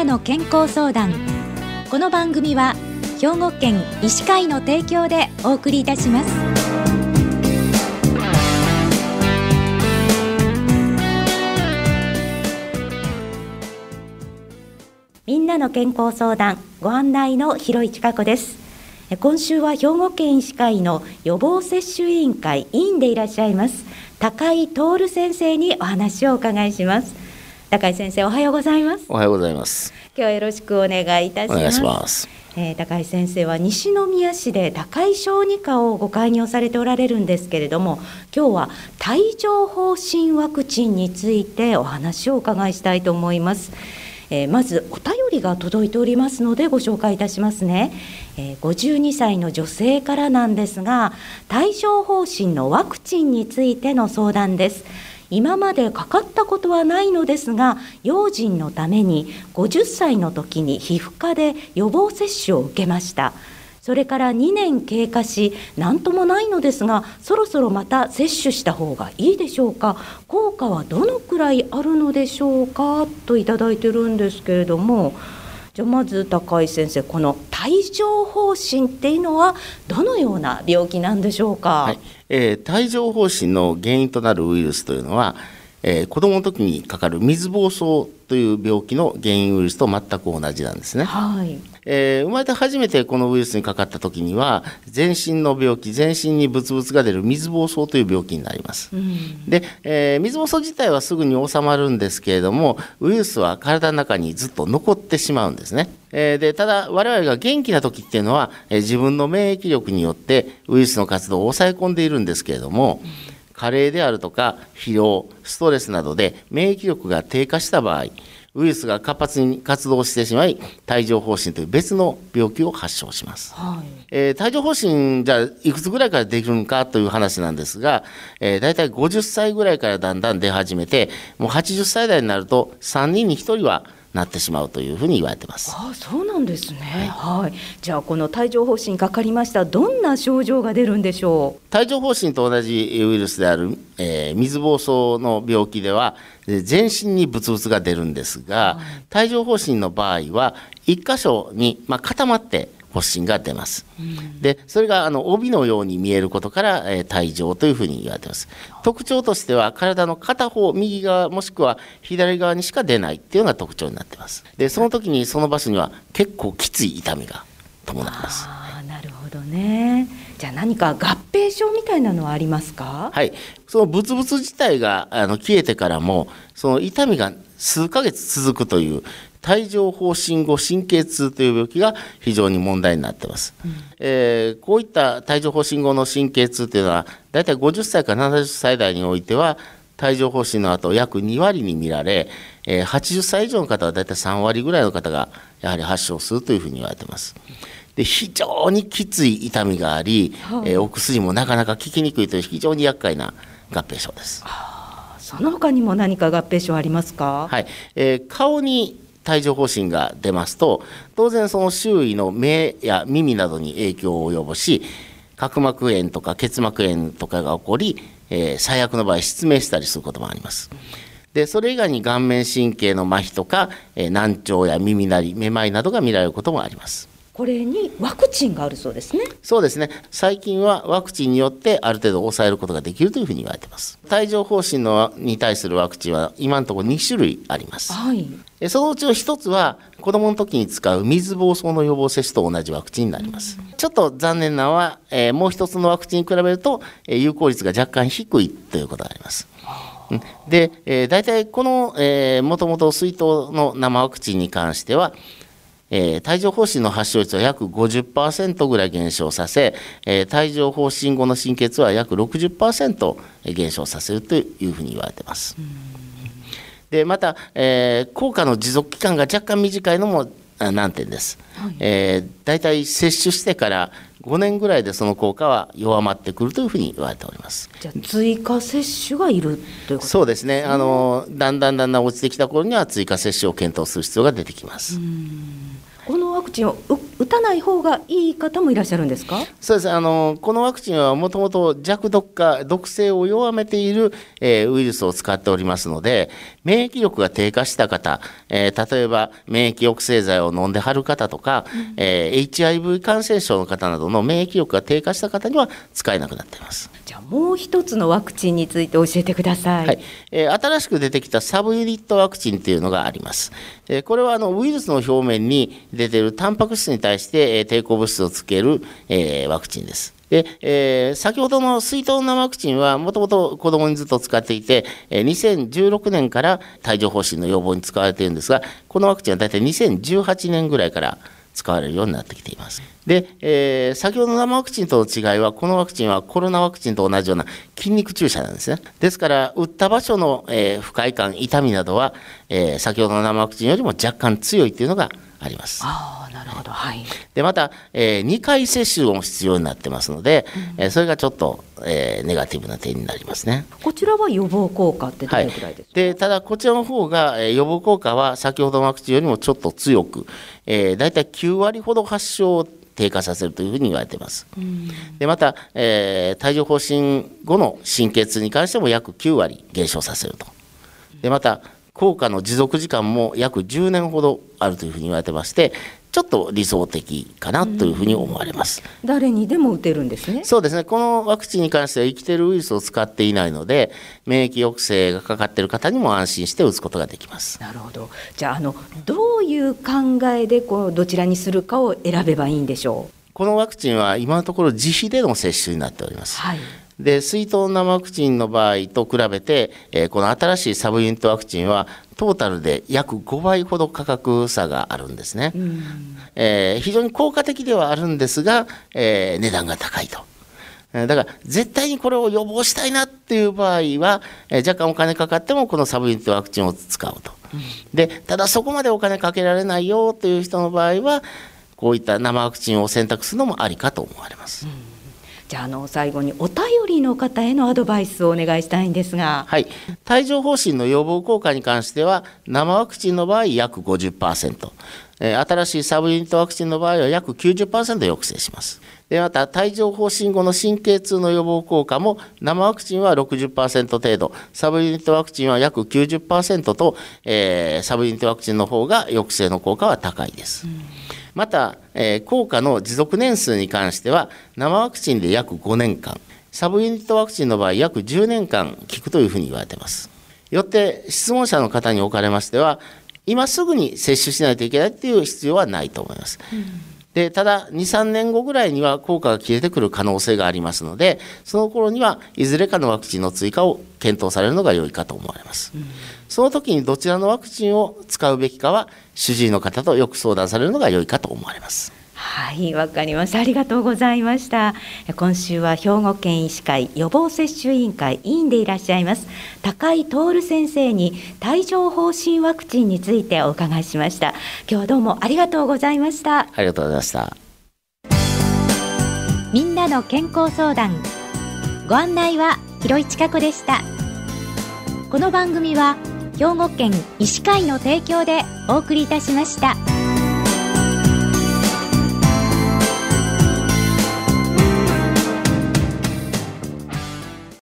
なの健康相談。この番組は兵庫県医師会の提供でお送りいたします。みんなの健康相談ご案内の広市加子です。今週は兵庫県医師会の予防接種委員会委員でいらっしゃいます高井徹先生にお話をお伺いします。高井先生おはようございます。おはようございます。今日はよろしくお願いいたします。お願いします。えー、高井先生は西宮市で高井小児科をご開業されておられるんですけれども今日は帯状疱疹ワクチンについてお話をお伺いしたいと思います。えー、まずお便りが届いておりますのでご紹介いたしますね、えー、52歳の女性からなんですが帯状疱疹のワクチンについての相談です今までかかったことはないのですが用心のために50歳の時に皮膚科で予防接種を受けました。それから2年経過し何ともないのですがそろそろまた接種した方がいいでしょうか。効果はどのくらいあるのでしょうか？といただいてるんですけれどもじゃまず高井先生この帯状疱疹っていうのはどのような病気なんでしょうか、はい。えー、帯状疱疹の原因となるウイルスというのは、えー、子どもの時にかかる水疱瘡という病気の原因ウイルスと全く同じなんですね。はいえー、生まれて初めてこのウイルスにかかった時には全身の病気全身にブツブツが出る水疱瘡という病気になります。うん、で、えー、水疱瘡自体はすぐに収まるんですけれどもウイルスは体の中にずっと残ってしまうんですね。えー、でただ我々が元気な時っていうのは、えー、自分の免疫力によってウイルスの活動を抑え込んでいるんですけれども、加齢であるとか疲労ストレスなどで免疫力が低下した場合ウイルスが活発に活動してしまい帯状疱疹という別の病気を発症します、はい。えー、帯状疱疹じゃあいくつぐらいからできるのかという話なんですが、えー、大体50歳ぐらいからだんだん出始めてもう80歳代になると3人に1人はなってしまうというふうに言われてます。あそうなんですね。はい。じゃあこの帯状疱疹かかりましたどんな症状が出るんでしょう？帯状疱疹と同じウイルスである、えー、水疱瘡の病気では全身にブツブツが出るんですが、はい、帯状疱疹の場合は一箇所にまあ固まって発疹が出ます。でそれがあの帯のように見えることから、えー、帯状というふうに言われています。特徴としては体の片方右側もしくは左側にしか出ないっていうのが特徴になっています。でその時にその場所には結構きつい痛みが伴います。あなるほどね。じゃあ何か合併症みたいなのはありますか？はい。そのブツブツ自体があの消えてからもその痛みが数ヶ月続くという帯状疱疹後神経痛という病気が非常に問題になっています、うん、えー、こういった帯状疱疹後の神経痛というのは大体50歳から70歳代においては帯状疱疹の後約2割に見られ、えー、80歳以上の方は大体3割ぐらいの方がやはり発症するというふうに言われています。で非常にきつい痛みがあり、はえー、お薬もなかなか効きにくいという非常に厄介な合併症です。その他にも何か合併症ありますか？はい、えー、顔に帯状疱疹が出ますと当然その周囲の目や耳などに影響を及ぼし角膜炎とか結膜炎とかが起こり、えー、最悪の場合失明したりすることもあります。でそれ以外に顔面神経の麻痺とか、えー、難聴や耳鳴りめまいなどが見られることもあります。これにワクチンがあるそうですね。そうですね。最近はワクチンによってある程度抑えることができるというふうに言われています。帯状疱疹のに対するワクチンは今のところ2種類あります。はい。そのうちの1つは子供の時に使う水疱瘡の予防接種と同じワクチンになります。うん、ちょっと残念なのは、えー、もう一つのワクチンに比べると、えー、有効率が若干低いということがあります。で、えー、大体この、えー、もともと水筒の生ワクチンに関しては、えー、帯状疱疹の発症率は約50%ぐらい減少させ、えー、帯状疱疹後の心血は約60%減少させるというふうに言われてます。でまた、えー、効果の持続期間が若干短いのも難点です。はいえー、大体接種してから5年ぐらいでその効果は弱まってくるというふうに言われております。じゃあ追加接種がいるということ？そうですね。あのだんだんだんだん落ちてきた頃には追加接種を検討する必要が出てきます。このワワクチンを打たない方がいい方もいらっしゃるんですか？そうですあのこのワクチンはもともと弱毒化毒性を弱めている、えー、ウイルスを使っておりますので免疫力が低下した方、えー、例えば免疫抑制剤を飲んではる方とか、うん、えー、HIV 感染症の方などの免疫力が低下した方には使えなくなっていますじゃあもう一つのワクチンについて教えてください、はい。えー、新しく出てきたサブユニットワクチンというのがあります、えー、これはあのウイルスの表面に出ているタンパク質に対して、えー、抵抗物質をつける、えー、ワクチンです。で、えー、先ほどの水筒生ワクチンはもともと子供にずっと使っていて、えー、2016年から帯状疱疹の予防に使われているんですが、このワクチンは大体2018年ぐらいから使われるようになってきています。で、えー、先ほどの生ワクチンとの違いは、このワクチンはコロナワクチンと同じような筋肉注射なんですね。ですから、打った場所の、えー、不快感、痛みなどは、えー、先ほどの生ワクチンよりも若干強いというのがあります。るほど、はい、でまた、えー、2回接種も必要になってますので、うん、えー、それがちょっと、えー、ネガティブな点になりますね。こちらは予防効果ってどれくらいですか、はい、でただこちらの方が、えー、予防効果は先ほどのワクチンよりもちょっと強く、えー、大体9割ほど発症を低下させるというふうに言われています。でまた、えー、帯状疱疹後の神経痛に関しても約9割減少させると。でまた効果の持続時間も約10年ほどあるというふうに言われてましてちょっと理想的かなというふうに思われます。誰にでも打てるんですね。そうですね。このワクチンに関しては生きてるウイルスを使っていないので、免疫抑制がかかっている方にも安心して打つことができます。なるほど。じゃああのどういう考えでこうどちらにするかを選べばいいんでしょう？このワクチンは今のところ自費での接種になっております。はい。で水筒生ワクチンの場合と比べて、えー、この新しいサブユニットワクチンはトータルで約5倍ほど価格差があるんですね、えー、非常に効果的ではあるんですが、えー、値段が高いと。だから絶対にこれを予防したいなっていう場合は、えー、若干お金かかってもこのサブユニットワクチンを使うと。でただそこまでお金かけられないよという人の場合はこういった生ワクチンを選択するのもありかと思われます。うんじゃあの最後にお便りの方へのアドバイスをお願いしたいんですが、はい、帯状疱疹の予防効果に関しては生ワクチンの場合約50%、え、新しいサブユニットワクチンの場合は約90%抑制します。でまた帯状疱疹後の神経痛の予防効果も生ワクチンは60%程度サブユニットワクチンは約90%と、えー、サブユニットワクチンの方が抑制の効果は高いです。うんまた、えー、効果の持続年数に関しては生ワクチンで約5年間サブユニットワクチンの場合約10年間効くというふうに言われています。よって質問者の方におかれましては今すぐに接種しないといけないという必要はないと思います、うんでただ23年後ぐらいには効果が消えてくる可能性がありますのでその頃にはいずれかのワクチンの追加を検討されるのが良いかと思われます、うん、その時にどちらのワクチンを使うべきかは主治医の方とよく相談されるのが良いかと思われますはいわかりました。ありがとうございました。今週は兵庫県医師会予防接種委員会委員でいらっしゃいます。高井徹先生に帯状疱疹ワクチンについてお伺いしました。今日はどうもありがとうございました。ありがとうございました。みんなの健康相談。ご案内は広市加子でした。この番組は兵庫県医師会の提供でお送りいたしました。